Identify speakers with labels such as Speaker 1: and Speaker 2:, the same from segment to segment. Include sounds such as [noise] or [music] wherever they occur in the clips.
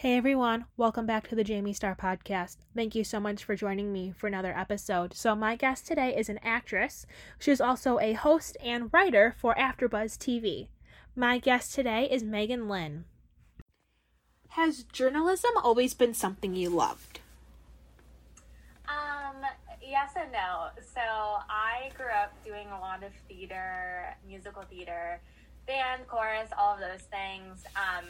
Speaker 1: Hey everyone, welcome back to the Jayme Starr podcast. Thank you so much for joining me for another episode. So, my guest today is an actress. She's also a host and writer for AfterBuzz TV. My guest today is Meagan Lynn. Has journalism always been something you loved?
Speaker 2: Um, yes and no. So, I grew up doing a lot of theater, musical theater, band, chorus, all of those things. Um,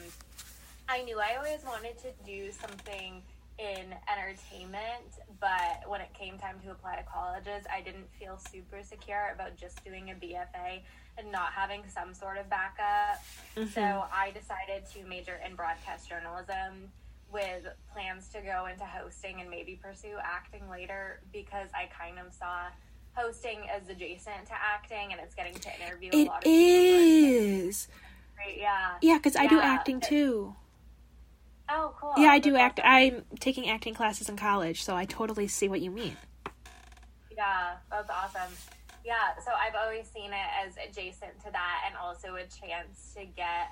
Speaker 2: I knew I always wanted to do something in entertainment, but when it came time to apply to colleges, I didn't feel super secure about just doing a BFA and not having some sort of backup. Mm-hmm. So I decided to major in broadcast journalism with plans to go into hosting and maybe pursue acting later because I kind of saw hosting as adjacent to acting and it's getting to interview
Speaker 1: it
Speaker 2: a lot
Speaker 1: of is.
Speaker 2: Right, yeah.
Speaker 1: Yeah, because I do acting too.
Speaker 2: Oh, cool.
Speaker 1: Yeah, I do act. Awesome. I'm taking acting classes in college, so I totally see what you mean.
Speaker 2: Yeah, that's awesome. Yeah, so I've always seen it as adjacent to that and also a chance to get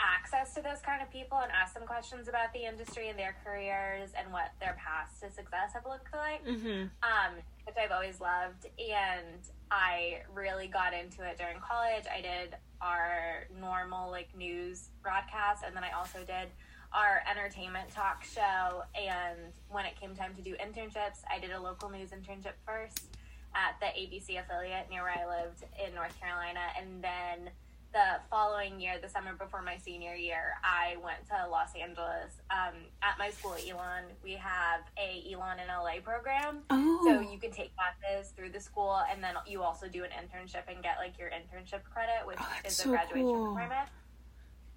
Speaker 2: access to those kind of people and ask them questions about the industry and their careers and what their paths to success have looked like, mm-hmm. um, which I've always loved. And I really got into it during college. I did our normal like news broadcast, and then I also did our entertainment talk show. And when it came time to do internships, I did a local news internship first at the ABC affiliate near where I lived in North Carolina. And then the following year, the summer before my senior year, I went to Los Angeles. Um, at my school, Elon, we have a Elon in LA program. Oh. So you can take classes through the school, and then you also do an internship and get like your internship credit, which oh, is so a graduation cool. requirement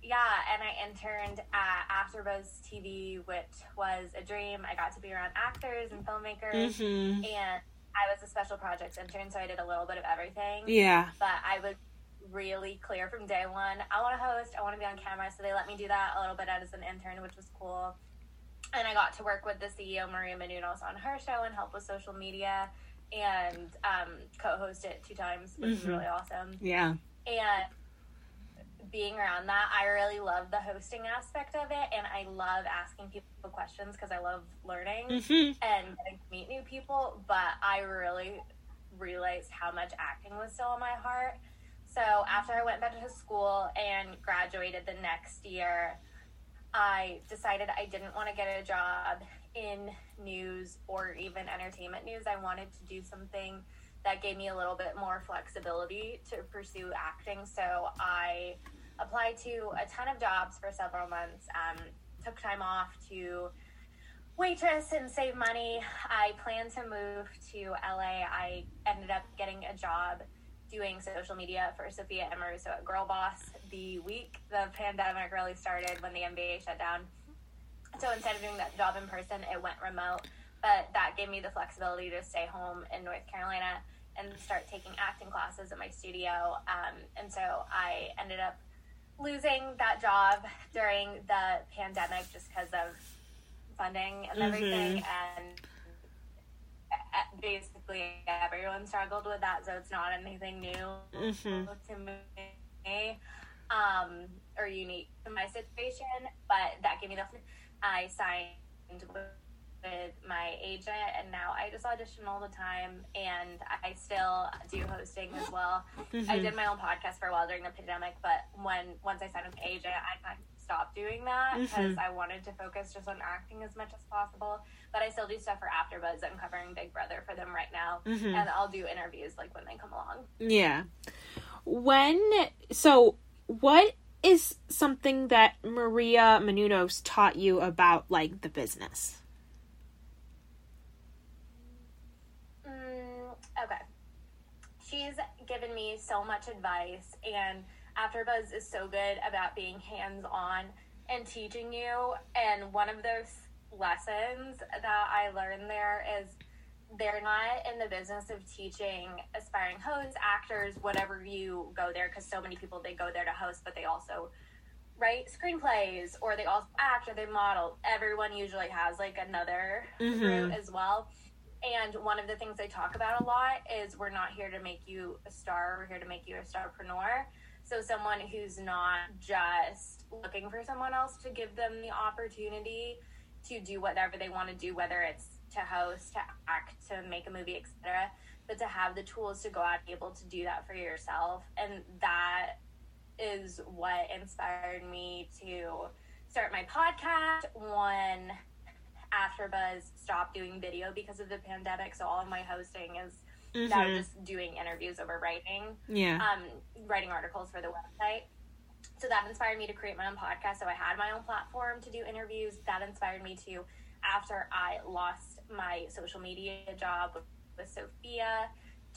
Speaker 2: yeah, and I interned at AfterBuzz TV, which was a dream. I got to be around actors and filmmakers, mm-hmm. and I was a special projects intern, so I did a little bit of everything.
Speaker 1: Yeah,
Speaker 2: but I was really clear from day one. I want to host. I want to be on camera, so they let me do that a little bit as an intern, which was cool. And I got to work with the CEO Maria Menounos on her show and help with social media, and um, co-host it two times, which mm-hmm. was really awesome.
Speaker 1: Yeah,
Speaker 2: and being around that, I really love the hosting aspect of it, and I love asking people questions because I love learning mm-hmm. and getting to meet new people. But I really realized how much acting was still in my heart. So after I went back to school and graduated the next year, I decided I didn't want to get a job in news or even entertainment news. I wanted to do something that gave me a little bit more flexibility to pursue acting. So I applied to a ton of jobs for several months, um, took time off to waitress and save money. I planned to move to LA. I ended up getting a job doing social media for Sophia Amoruso at Girlboss the week the pandemic really started when the NBA shut down. So instead of doing that job in person, it went remote. But that gave me the flexibility to stay home in North Carolina and start taking acting classes at my studio. Um, and so I ended up losing that job during the pandemic just because of funding and everything mm-hmm. and basically everyone struggled with that so it's not anything new mm-hmm. to me um, or unique to my situation but that gave me the i signed with with my agent and now I just audition all the time and I still do hosting as well. Mm-hmm. I did my own podcast for a while during the pandemic, but when once I signed with the agent, I kind of stopped doing that because mm-hmm. I wanted to focus just on acting as much as possible. But I still do stuff for AfterBuzz. I'm covering Big Brother for them right now, mm-hmm. and I'll do interviews like when they come along.
Speaker 1: Yeah. When so what is something that Maria Menounos taught you about like the business?
Speaker 2: Okay. She's given me so much advice, and AfterBuzz is so good about being hands on and teaching you. And one of those lessons that I learned there is they're not in the business of teaching aspiring hosts, actors, whatever you go there, because so many people they go there to host, but they also write screenplays or they also act or they model. Everyone usually has like another mm-hmm. route as well. And one of the things they talk about a lot is we're not here to make you a star, we're here to make you a starpreneur. So someone who's not just looking for someone else to give them the opportunity to do whatever they want to do, whether it's to host, to act, to make a movie, etc. But to have the tools to go out and able to do that for yourself. And that is what inspired me to start my podcast. One, AfterBuzz stopped doing video because of the pandemic, so all of my hosting is mm-hmm. now just doing interviews over writing.
Speaker 1: Yeah.
Speaker 2: Um, writing articles for the website. So that inspired me to create my own podcast. So I had my own platform to do interviews. That inspired me to, after I lost my social media job with, with Sophia,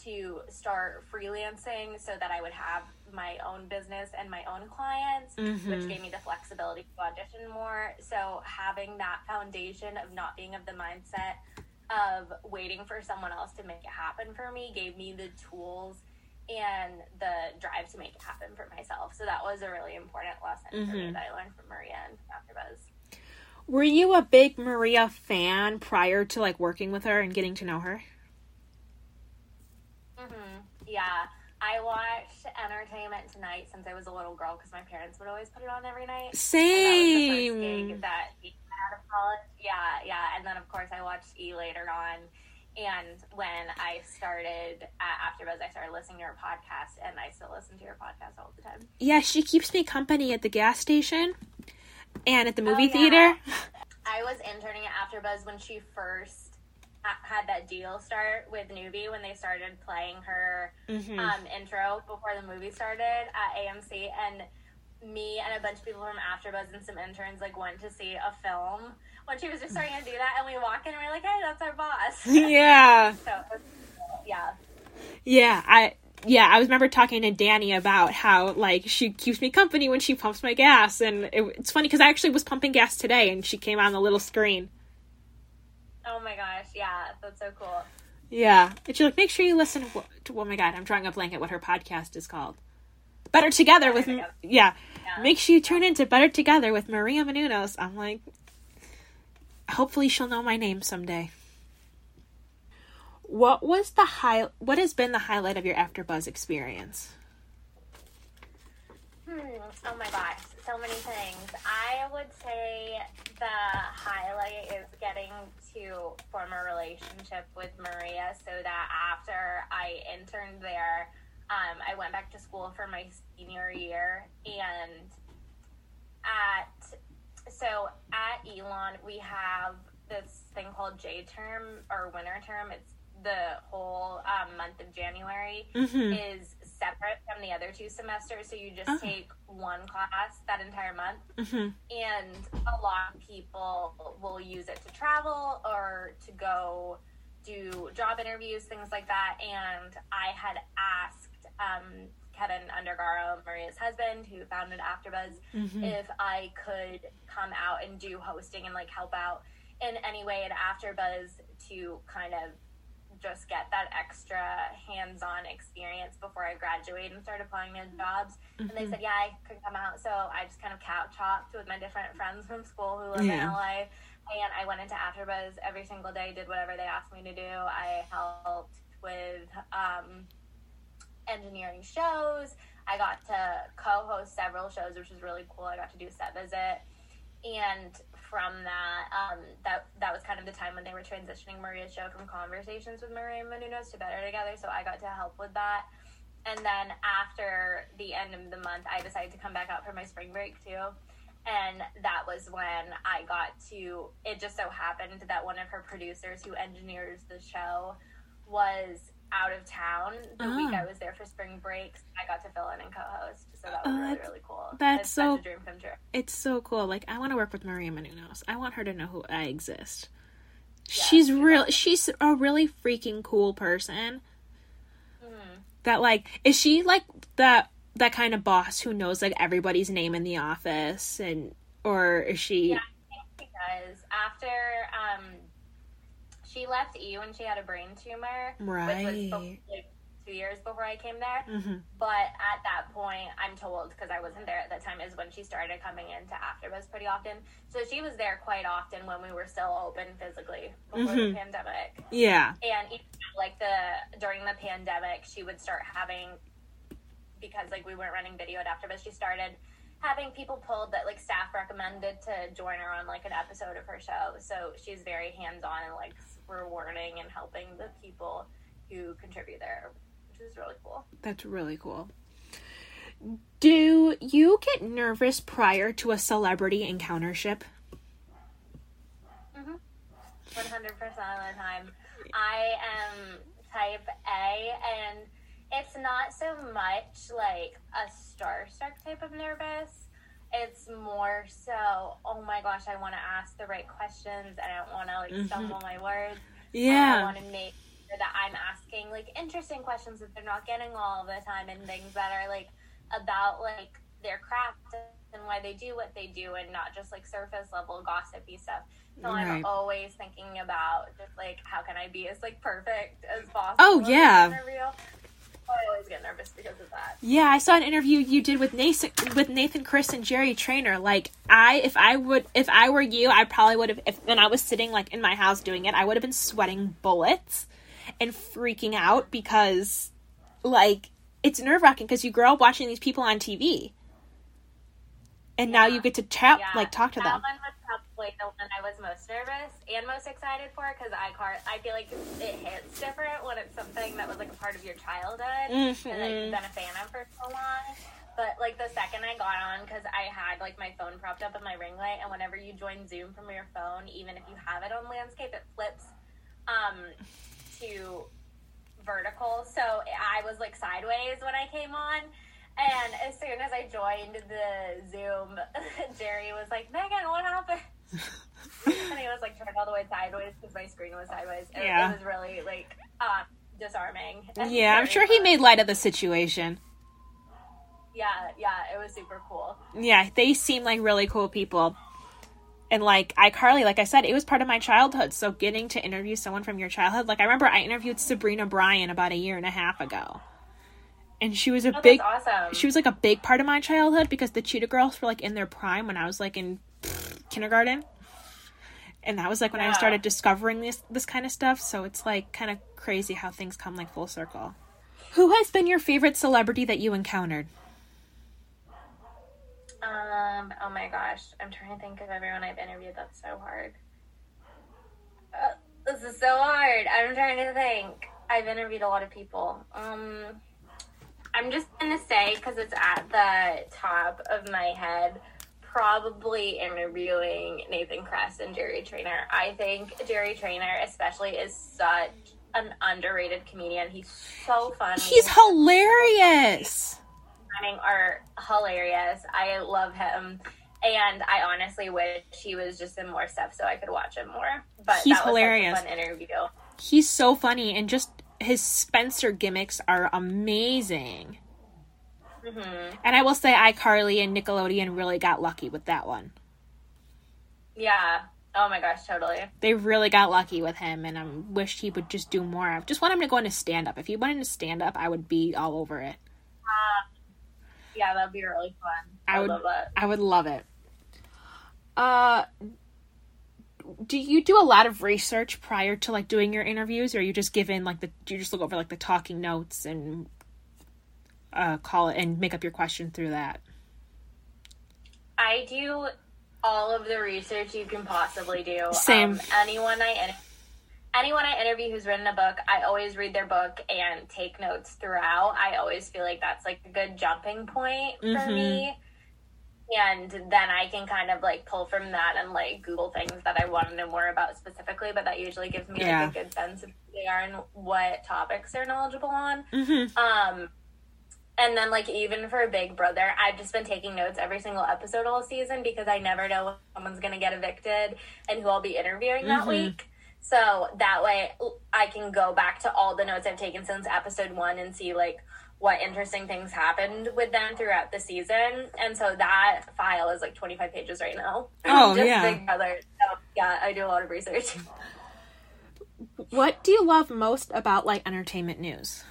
Speaker 2: to start freelancing so that I would have my own business and my own clients, mm-hmm. which gave me the flexibility to audition more. So having that foundation of not being of the mindset of waiting for someone else to make it happen for me gave me the tools and the drive to make it happen for myself. So that was a really important lesson mm-hmm. for me mm-hmm. that I learned from Maria and AfterBuzz.
Speaker 1: Were you a big Maria fan prior to like working with her and getting to know her?
Speaker 2: Mhm. Yeah. I watched Entertainment Tonight since I was a little girl because my parents would always put it on every night.
Speaker 1: Same.
Speaker 2: That was the first gig that out of college. Yeah, yeah. And then of course I watched E later on. And when I started at AfterBuzz, I started listening to her podcast, and I still listen to her podcast all the time.
Speaker 1: Yeah, she keeps me company at the gas station and at the movie oh, yeah. theater.
Speaker 2: I was interning at AfterBuzz when she first had that deal start with Noovie when they started playing her mm-hmm. um, intro before the movie started at AMC, and me and a bunch of people from AfterBuzz and some interns like went to see a film when she was just starting to do that, and we walk in and we're like, "Hey, that's our boss." [laughs] [laughs]
Speaker 1: Yeah.
Speaker 2: so yeah.
Speaker 1: Yeah, I yeah, I was remember talking to Dani about how like she keeps me company when she pumps my gas, and it, it's funny because I actually was pumping gas today, and she came on the little screen.
Speaker 2: Oh my gosh, yeah, that's so cool.
Speaker 1: Yeah, and like, make sure you listen to. Oh my god, I'm drawing a blanket. What her podcast is called? Better Together Better with together. Yeah. yeah. Make sure you tune into Better Together with Maria Menounos. I'm like, hopefully she'll know my name someday. What was the high? What has been the highlight of your AfterBuzz experience?
Speaker 2: Hmm. Oh my gosh, so many things. I would say the highlight is getting to form a relationship with Maria, so that after I interned there, um, I went back to school for my senior year, and at so at Elon we have this thing called J term or winter term. It's the whole um, month of January mm-hmm. is separate from the other two semesters, so you just oh. take one class that entire month. Mm-hmm. And a lot of people will use it to travel or to go do job interviews, things like that. And I had asked um, Keven Undergaro, Maria's husband, who founded AfterBuzz, mm-hmm. if I could come out and do hosting and like help out in any way at AfterBuzz to kind of just get that extra hands-on experience before I graduated and started applying to jobs. Mm-hmm. And they mm-hmm. said, yeah, I could come out. So I just kind of couch hopped with my different friends from school who live yeah. in LA. And I went into AfterBuzz every single day, did whatever they asked me to do. I helped with um, engineering shows. I got to co-host several shows, which was really cool. I got to do set visit, and from that, um, that that was kind of the time when they were transitioning Maria's show from Conversations with Maria and Menounos to Better Together. So I got to help with that. And then after the end of the month, I decided to come back out for my spring break too. And that was when I got to. It just so happened that one of her producers, who engineers the show, was out of town the oh. week I was there for spring breaks. I got to fill in and co-host, so that was oh, really really cool.
Speaker 1: That's so dream come true. It's so cool. Like I want to work with Maria Menounos. I want her to know who I exist. Yeah, she's real. She's a really freaking cool person. Mm-hmm. That like is she like that that kind of boss who knows like everybody's name in the office and or is she?
Speaker 2: Yeah, I think she does. After um she left E when she had a brain tumor,
Speaker 1: right? Which was
Speaker 2: like, two years before I came there. Mm-hmm. But at that point, I'm told because I wasn't there at that time, is when she started coming into AfterBuzz pretty often. So she was there quite often when we were still open physically before mm-hmm. the pandemic.
Speaker 1: Yeah,
Speaker 2: and like the during the pandemic, she would start having because like we weren't running video at AfterBuzz. She started having people pulled that like staff recommended to join her on like an episode of her show. So she's very hands on and like rewarding and helping the people who contribute there, which is really cool.
Speaker 1: That's really cool. Do you get nervous prior to a celebrity encountership?
Speaker 2: Mhm. One hundred percent of the time, I am type A, and it's not so much like a starstruck type of nervous. It's more so, oh my gosh, I want to ask the right questions. and I don't want to like
Speaker 1: Mhm.
Speaker 2: stumble my words.
Speaker 1: Yeah.
Speaker 2: I want to make sure that I'm asking like interesting questions that they're not getting all the time and things that are like about like their craft and why they do what they do and not just like surface level gossipy stuff. So
Speaker 1: Right.
Speaker 2: I'm always thinking about just like how can I be as like perfect as possible.
Speaker 1: Oh,
Speaker 2: in this
Speaker 1: yeah.
Speaker 2: I always get nervous because of that.
Speaker 1: Yeah, I saw an interview you did with Nathan with Nathan Kress and Jerry Trainor. Like I if I would if I were you, I probably would have if when I was sitting like in my house doing it, I would have been sweating bullets and freaking out because like it's nerve-wracking because you grow up watching these people on TV. And now you get to chat
Speaker 2: Yeah,
Speaker 1: like talk to
Speaker 2: that
Speaker 1: them.
Speaker 2: The one I was most nervous and most excited for because I car- I feel like it hits different when it's something that was like a part of your childhood and that
Speaker 1: Mhm.
Speaker 2: you've been a fan of for so long. But like the second I got on, because I had like my phone propped up in my ring light, and whenever you join Zoom from your phone, even if you have it on landscape, it flips um, to vertical. So I was like sideways when I came on. And as soon as I joined the Zoom, [laughs] Jerry was like, Meagan, what happened? And he was like turned all the way sideways because my screen was sideways. It,
Speaker 1: Yeah.
Speaker 2: it was really like um, disarming.
Speaker 1: Yeah, I'm sure he made light of the situation.
Speaker 2: Yeah, yeah, it was super cool.
Speaker 1: Yeah, they seem like really cool people. And like iCarly, like I said, it was part of my childhood. So getting to interview someone from your childhood, like I remember I interviewed Sabrina Bryan about a year and a half ago. And she was a
Speaker 2: Oh,
Speaker 1: big
Speaker 2: awesome.
Speaker 1: she was like a big part of my childhood because the Cheetah Girls were like in their prime when I was like in kindergarten. And that was like when I started discovering this this kind of stuff, so it's like kind of crazy how things come like full circle. Who has been your favorite celebrity that you encountered?
Speaker 2: Um. Oh my gosh, I'm trying to think of everyone I've interviewed. That's so hard. Uh, this is so hard. I'm trying to think. I've interviewed a lot of people. Um. I'm just gonna say because it's at the top of my head. Probably interviewing Nathan Kress and Jerry Trainor. I think Jerry Trainor, especially, is such an underrated comedian. He's so funny.
Speaker 1: He's hilarious.
Speaker 2: timing are hilarious. I love him. And I honestly wish he was just in more stuff so I could watch him more. But
Speaker 1: He's hilarious.
Speaker 2: Fun interview.
Speaker 1: He's so funny and just his Spencer gimmicks are amazing.
Speaker 2: Hmm
Speaker 1: And I will say iCarly and Nickelodeon really got lucky with that one.
Speaker 2: Yeah. Oh my gosh, totally.
Speaker 1: They really got lucky with him and I wish he would just do more. I just want him to go into stand up. If he went into stand up, I would be all over it.
Speaker 2: Yeah, that'd be really fun.
Speaker 1: I
Speaker 2: I,
Speaker 1: would-
Speaker 2: love that.
Speaker 1: I would love it. Uh do you do a lot of research prior to like doing your interviews or you just given like the do you just look over like the talking notes and uh call it and make up your question through that?
Speaker 2: I do all of the research you can possibly do.
Speaker 1: Same.
Speaker 2: Um, anyone I anyone I interview who's written a book, I always read their book and take notes throughout. I always feel like that's like a good jumping point for
Speaker 1: Mhm.
Speaker 2: me. And then I can kind of like pull from that and like Google things that I want to know more about specifically, but that usually gives me
Speaker 1: Yeah.
Speaker 2: like a good sense of who they are and what topics they're knowledgeable on.
Speaker 1: Mhm.
Speaker 2: Um, and then like even for Big Brother, I've just been taking notes every single episode all season because I never know when someone's gonna get evicted and who I'll be interviewing that
Speaker 1: Mhm.
Speaker 2: week. So that way I can go back to all the notes I've taken since episode one and see like what interesting things happened with them throughout the season. And so that file is like 25 pages right now. [laughs]
Speaker 1: Oh,
Speaker 2: just
Speaker 1: yeah.
Speaker 2: Big Brother. So yeah, I do a lot of research.
Speaker 1: What do you love most about like entertainment news?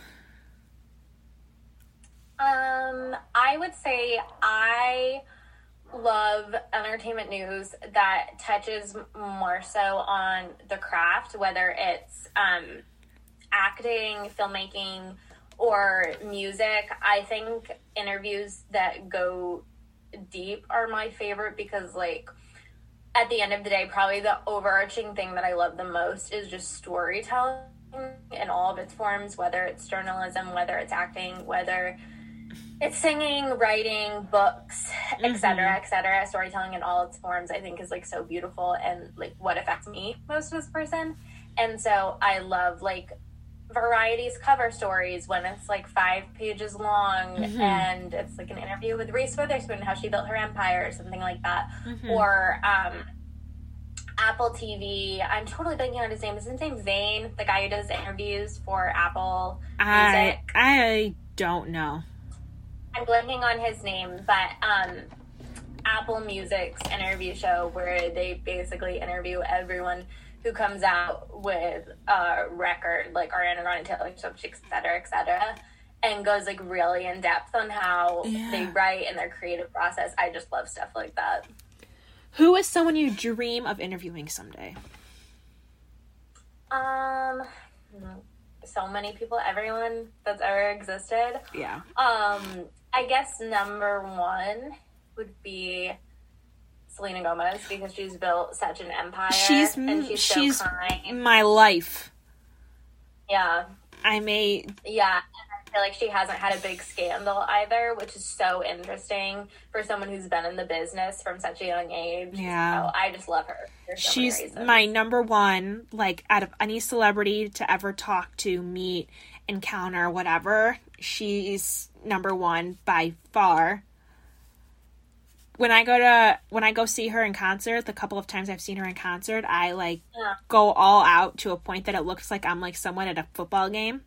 Speaker 2: Um, I would say I love entertainment news that touches more so on the craft, whether it's um, acting, filmmaking, or music. I think interviews that go deep are my favorite because like at the end of the day, probably the overarching thing that I love the most is just storytelling in all of its forms, whether it's journalism, whether it's acting, whether it's singing, writing, books, etc.,
Speaker 1: Mhm.
Speaker 2: etc. Storytelling in all its forms, I think, is like so beautiful and like what affects me most as a person. And so I love like Variety's cover stories when it's like five pages long
Speaker 1: Mhm.
Speaker 2: and it's like an interview with Reese Witherspoon, how she built her empire, or something like that
Speaker 1: Mhm.
Speaker 2: or um, Apple TV. I'm totally blanking on his name. Is his name Zane, the guy who does interviews for Apple?
Speaker 1: I
Speaker 2: music.
Speaker 1: I don't know.
Speaker 2: I'm blanking on his name, but um, Apple Music's interview show where they basically interview everyone who comes out with a record, like Ariana Grande, Taylor Swift, et cetera, et cetera, and goes like really in depth on how
Speaker 1: Yeah.
Speaker 2: they write and their creative process. I just love stuff like that.
Speaker 1: Who is someone you dream of interviewing someday?
Speaker 2: Um, so many people, everyone that's ever existed.
Speaker 1: Yeah.
Speaker 2: Um, I guess number one would be Selena Gomez because she's built such an empire.
Speaker 1: She's
Speaker 2: and she's,
Speaker 1: she's
Speaker 2: so kind.
Speaker 1: my life.
Speaker 2: Yeah,
Speaker 1: I may
Speaker 2: yeah. I feel like she hasn't had a big scandal either, which is so interesting for someone who's been in the business from such a young age.
Speaker 1: Yeah.
Speaker 2: so I just love her. so
Speaker 1: she's my number one like out of any celebrity to ever talk to meet encounter whatever she's number one by far when i go to when i go see her in concert the couple of times i've seen her in concert i like
Speaker 2: Yeah.
Speaker 1: go all out to a point that it looks like i'm like someone at a football game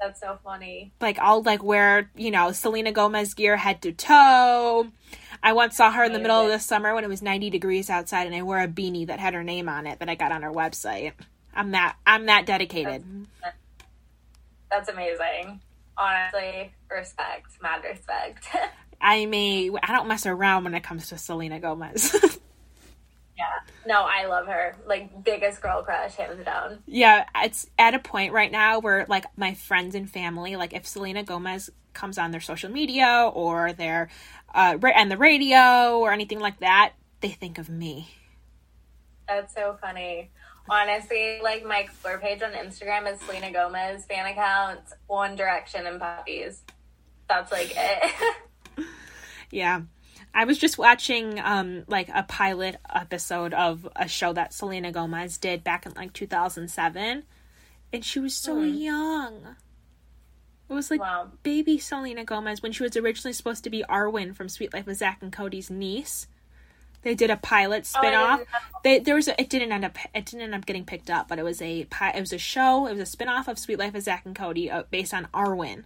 Speaker 2: That's so funny.
Speaker 1: like I'll like wear, you know, Selena Gomez gear head to toe. I once saw her in the middle of the summer when it was 90 degrees outside and I wore a beanie that had her name on it that I got on her website. I'm that I'm that dedicated.
Speaker 2: That's amazing. Honestly, respect, mad respect. [laughs]
Speaker 1: I may I don't mess around when it comes to Selena Gomez. [laughs]
Speaker 2: yeah. No, I love her. Like biggest girl crush, hands down.
Speaker 1: yeah, it's at a point right now where like my friends and family, like if Selena Gomez comes on their social media or their uh and the radio or anything like that, they think of me.
Speaker 2: That's so funny. Honestly, like my explore page on Instagram is Selena Gomez fan accounts, One Direction, and puppies. That's like it. [laughs]
Speaker 1: Yeah. I was just watching um like a pilot episode of a show that Selena Gomez did back in like 2007 and she was so
Speaker 2: Hmm.
Speaker 1: young. It was like
Speaker 2: wow.
Speaker 1: baby Selena Gomez when she was originally supposed to be Arwin from Suite Life of Zack and Cody's niece. They did a pilot
Speaker 2: Oh,
Speaker 1: spin-off. They there was a, it didn't end up it didn't end up getting picked up, but it was a it was a show. It was a spin-off of Suite Life of Zack and Cody uh, based on Arwin.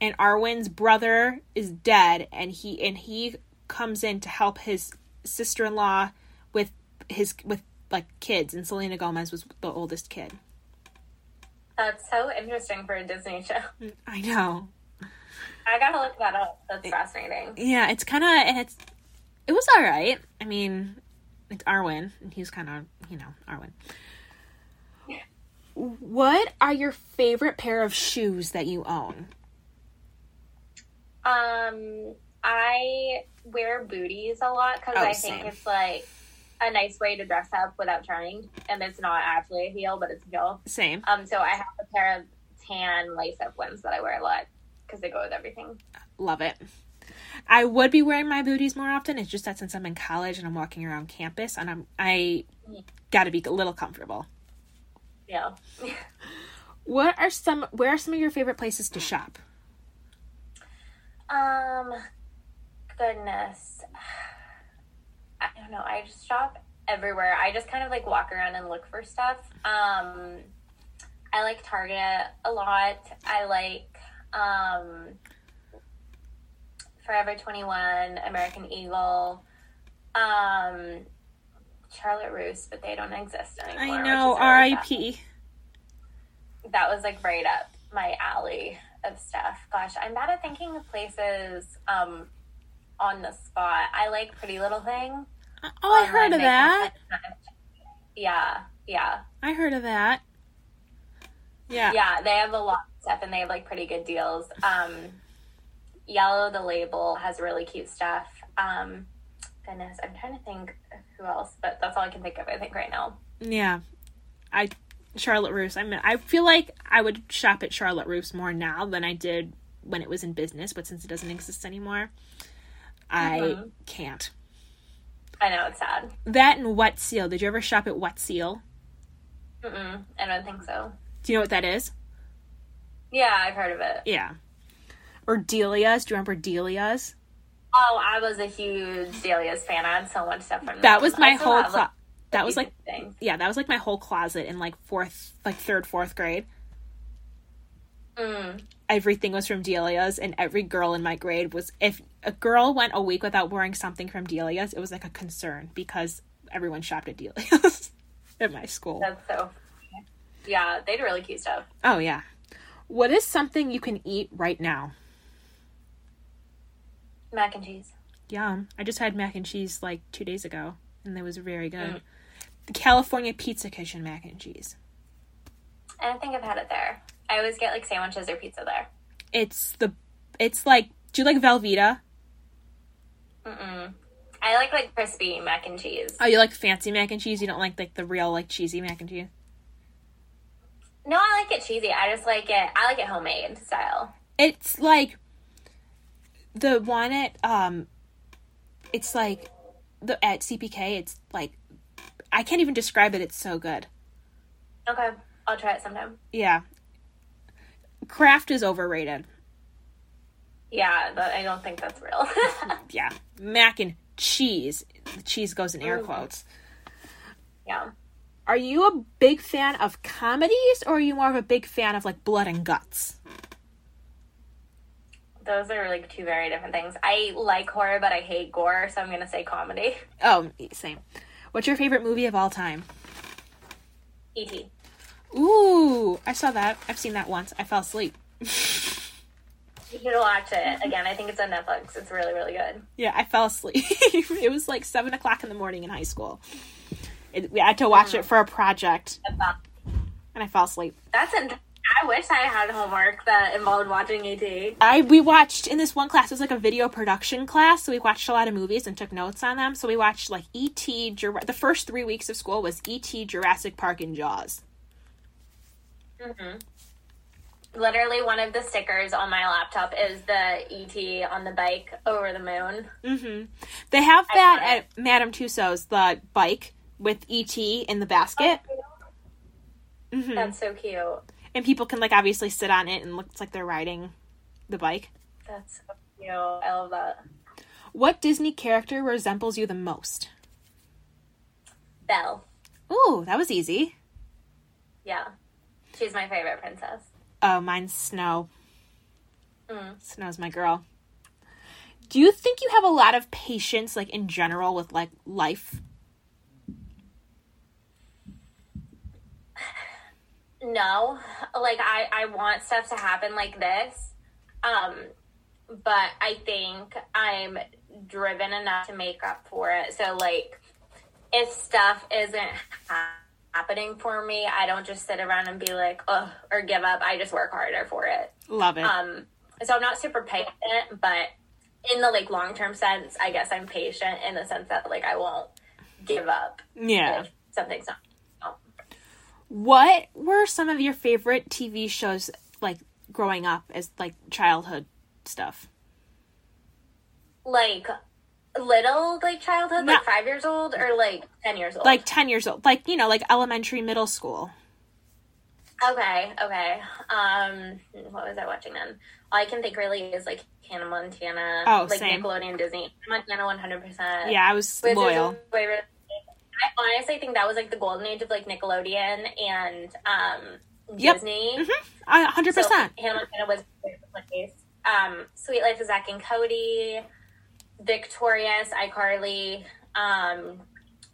Speaker 1: And Arwin's brother is dead, and he and he comes in to help his sister-in-law with his with like kids, and Selena Gomez was the oldest kid.
Speaker 2: That's so interesting for a Disney show.
Speaker 1: I know.
Speaker 2: I gotta look that up. That's fascinating.
Speaker 1: Yeah, it's kind of and it's it was all right. I mean, it's Arwin, and he's kind of you know Arwin. What are your favorite pair of shoes that you own?
Speaker 2: Um, I wear booties a lot because
Speaker 1: Oh,
Speaker 2: I
Speaker 1: same.
Speaker 2: think it's like a nice way to dress up without trying, and it's not actually a heel, but it's a heel.
Speaker 1: Same.
Speaker 2: Um, so I have a pair of tan lace up ones that I wear a lot because they go with everything.
Speaker 1: Love it. I would be wearing my booties more often. It's just that since I'm in college and I'm walking around campus, and I'm I got to be a little comfortable.
Speaker 2: Yeah.
Speaker 1: What are some? Where are some of your favorite places to shop?
Speaker 2: Um, goodness. I don't know. I just shop everywhere. I just kind of like walk around and look for stuff. Um, I like Target a lot. I like um, Forever 21, American Eagle, um, Charlotte Russe, but they don't exist anymore.
Speaker 1: I know.
Speaker 2: is really sad.
Speaker 1: R.I.P.
Speaker 2: That was like right up my alley of stuff. Gosh, I'm bad at thinking of places um, on the spot. I like Pretty Little Thing.
Speaker 1: Oh, I heard of that.
Speaker 2: Yeah, yeah,
Speaker 1: I heard of that. Yeah.
Speaker 2: yeah. They have a lot of stuff, and they have like pretty good deals. Um, Yellow, the label, has really cute stuff. Um, goodness, I'm trying to think who else, but that's all I can think of. I think right now.
Speaker 1: Yeah, I Charlotte Russe. I mean, I feel like I would shop at Charlotte Russe more now than I did when it was in business, but since it doesn't exist anymore, I
Speaker 2: Mhm.
Speaker 1: can't.
Speaker 2: I know it's sad.
Speaker 1: That and Wet Seal. Did you ever shop at Wet Seal?
Speaker 2: Mm-mm, I don't think so.
Speaker 1: Do you know what that is?
Speaker 2: Yeah, I've heard of it.
Speaker 1: Yeah. Or Delia's. Do you remember Delia's?
Speaker 2: Oh, I was a huge Delia's fan. I had so much stuff from.
Speaker 1: That was my whole clo- that was like
Speaker 2: things.
Speaker 1: yeah, that was like my whole closet in like fourth like third, fourth grade.
Speaker 2: Mm.
Speaker 1: Everything was from Delia's and every girl in my grade was if a girl went a week without wearing something from Delia's, it was like a concern because everyone shopped at Delia's [laughs] at my school.
Speaker 2: That's so. funny. Yeah, they had really cute stuff.
Speaker 1: Oh yeah. What is something you can eat right now?
Speaker 2: Mac and cheese.
Speaker 1: Yum. I just had mac and cheese like 2 days ago and it was very good.
Speaker 2: Mm.
Speaker 1: The California Pizza Kitchen mac and cheese.
Speaker 2: I don't think I've had it there. I always get like sandwiches or pizza there.
Speaker 1: It's the it's like do you like Velveeta?
Speaker 2: Mm-mm. I like like crispy mac and cheese.
Speaker 1: Oh, you like fancy mac and cheese? You don't like like the real like cheesy mac and cheese?
Speaker 2: No, I like it cheesy. I just like it. I like it homemade style.
Speaker 1: It's like the one at um it's like the at CPK, it's like I can't even describe it. It's so good.
Speaker 2: Okay, I'll try it sometime.
Speaker 1: Yeah. Kraft is overrated.
Speaker 2: Yeah, but I don't think that's real. [laughs]
Speaker 1: Yeah. Mac and cheese. The cheese goes in air
Speaker 2: Mhm.
Speaker 1: quotes.
Speaker 2: yeah.
Speaker 1: Are you a big fan of comedies or are you more of a big fan of like blood and guts?
Speaker 2: Those are like two very different things. I like horror, but I hate gore, so I'm gonna say comedy.
Speaker 1: Oh, same. What's your favorite movie of all time?
Speaker 2: E.T.
Speaker 1: Ooh, I saw that. I've seen that once. I fell asleep.
Speaker 2: You should watch it again. I think it's on Netflix. It's really, really good.
Speaker 1: Yeah, I fell asleep. [laughs] it was like seven o'clock in the morning in high school. It, we had to watch uh-huh. it for a project, and I fell asleep.
Speaker 2: That's an. I wish I had homework that involved watching E.T.
Speaker 1: I we watched in this one class. It was like a video production class, so we watched a lot of movies and took notes on them. So we watched like E.T. Jura- the first three weeks of school was E.T. Jurassic Park and Jaws.
Speaker 2: Mm-hmm. Literally, one of the stickers on my laptop is the ET on the bike over the moon.
Speaker 1: hmm They have that at Madame Tussauds, the bike with E.T. in the basket. hmm
Speaker 2: That's so cute.
Speaker 1: And people can like obviously sit on it and looks like they're riding the bike.
Speaker 2: That's so cute. I love that.
Speaker 1: What Disney character resembles you the most?
Speaker 2: Belle.
Speaker 1: Ooh, that was easy.
Speaker 2: Yeah. She's my favorite princess.
Speaker 1: Oh, mine's Snow.
Speaker 2: Mm.
Speaker 1: Snow's my girl. Do you think you have a lot of patience, like in general, with like life?
Speaker 2: No. Like, I, I want stuff to happen like this. Um, but I think I'm driven enough to make up for it. So, like, if stuff isn't happening for me, I don't just sit around and be like, ugh, or give up. I just work harder for it.
Speaker 1: Love it.
Speaker 2: Um, so I'm not super patient, but in the like long term sense, I guess I'm patient in the sense that like I won't give up
Speaker 1: yeah.
Speaker 2: if something's not.
Speaker 1: What were some of your favorite TV shows like growing up as like childhood stuff?
Speaker 2: Like little like childhood,
Speaker 1: No.
Speaker 2: like five years old or like ten years old.
Speaker 1: Like 10 years old. Like, you know, like elementary, middle school.
Speaker 2: okay, okay. Um, what was I watching then? All I can think really is like Hannah Montana.
Speaker 1: Oh,
Speaker 2: like
Speaker 1: same.
Speaker 2: Nickelodeon, Disney. Hannah Montana, one hundred percent.
Speaker 1: Yeah, I was
Speaker 2: Wizards
Speaker 1: loyal.
Speaker 2: of Waverly. I honestly think that was like the golden age of like Nickelodeon and um
Speaker 1: Yep.
Speaker 2: Disney.
Speaker 1: Mhm. A 100%.
Speaker 2: So, Hannah Montana was place. Um, Suite Life of Zack and Cody, Victorious, iCarly. Um,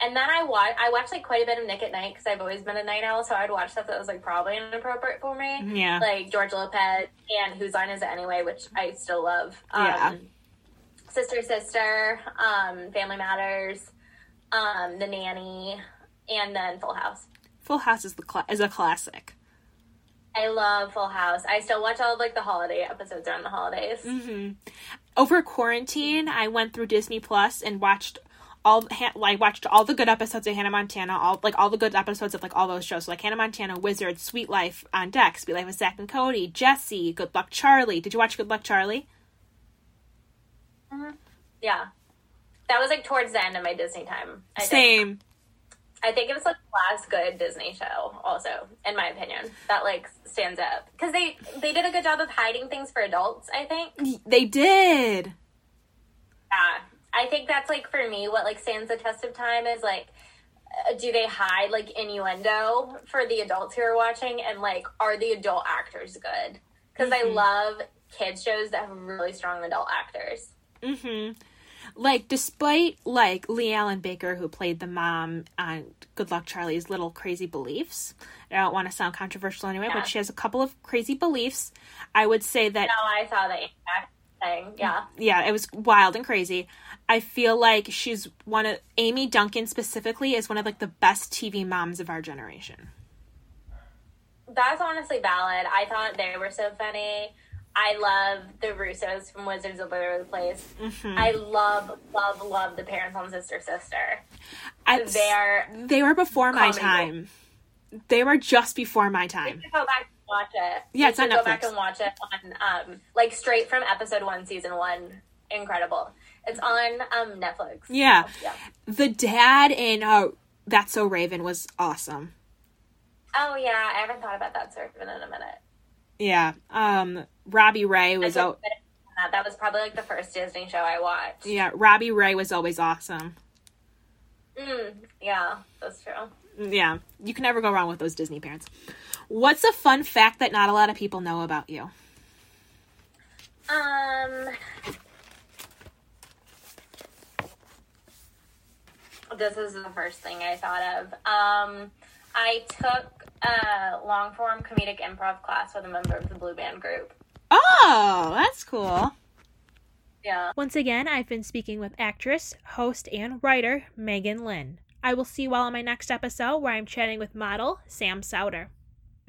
Speaker 2: and then I watch I watched like quite a bit of Nick at Night because I've always been a night owl, so I'd watch stuff that was like probably inappropriate for me,
Speaker 1: yeah.
Speaker 2: like George Lopez and Whose Line Is It Anyway, which I still love. Um,
Speaker 1: Yeah.
Speaker 2: Sister Sister, um, Family Matters, um, The Nanny, and then Full House.
Speaker 1: Full House is the cla- is a classic.
Speaker 2: I love Full House. I still watch all of like the holiday episodes around the holidays.
Speaker 1: Mm-hmm. Over quarantine, I went through Disney Plus and watched all like watched all the good episodes of Hannah Montana, all like all the good episodes of like all those shows, so, like Hannah Montana, Wizard, Suite Life on deck, Suite Life with Zack and Cody, Jessie, Good Luck Charlie. Did you watch Good Luck Charlie?
Speaker 2: Mm-hmm. Yeah, that was like towards the end of my Disney time.
Speaker 1: I Same.
Speaker 2: Think. I think it was like the last good Disney show, also in my opinion, that like stands up because they they did a good job of hiding things for adults. I think
Speaker 1: they did.
Speaker 2: Yeah, I think that's like for me what like stands the test of time is like uh, do they hide like innuendo for the adults who are watching and like are the adult actors good because mm-hmm. i love kids shows that have really strong adult actors
Speaker 1: mm-hmm like despite like Leigh-Allyn Baker who played the mom on Good Luck Charlie's little crazy beliefs. I don't want to sound controversial anyway, yeah. but she has a couple of crazy beliefs. I would say that
Speaker 2: No, I saw that thing. Yeah.
Speaker 1: Yeah, it was wild and crazy. I feel like she's one of Amy Duncan specifically is one of like the best TV moms of our generation.
Speaker 2: That's honestly valid. I thought they were so funny. I love the Russos from Wizards of Waverly Place. Mm-hmm. I love, love, love the Parents on Sister Sister. I, they are
Speaker 1: they were before my time. They were just before my time.
Speaker 2: go back and watch it.
Speaker 1: Yeah, it's on Netflix. Go
Speaker 2: back and watch it on um like straight from episode one, season one. Incredible. It's on um Netflix.
Speaker 1: Yeah. yeah. The dad in uh That's So Raven was awesome.
Speaker 2: Oh yeah, I haven't thought about that servant in a minute.
Speaker 1: Yeah. Um Robby Ray was
Speaker 2: o- that was probably like the first Disney show I watched.
Speaker 1: Yeah, Robby Ray was always awesome.
Speaker 2: Mm, yeah, that's true.
Speaker 1: Yeah, you can never go wrong with those Disney parents. What's a fun fact that not a lot of people know about you?
Speaker 2: Um, this is the first thing I thought of. Um, I took a long form comedic improv class with a member of the Blue Man group.
Speaker 1: Oh, that's cool.
Speaker 2: Yeah.
Speaker 1: Once again, I've been speaking with actress, host, and writer Meagan Lynn. I will see you all on my next episode where I'm chatting with model Sam Souter.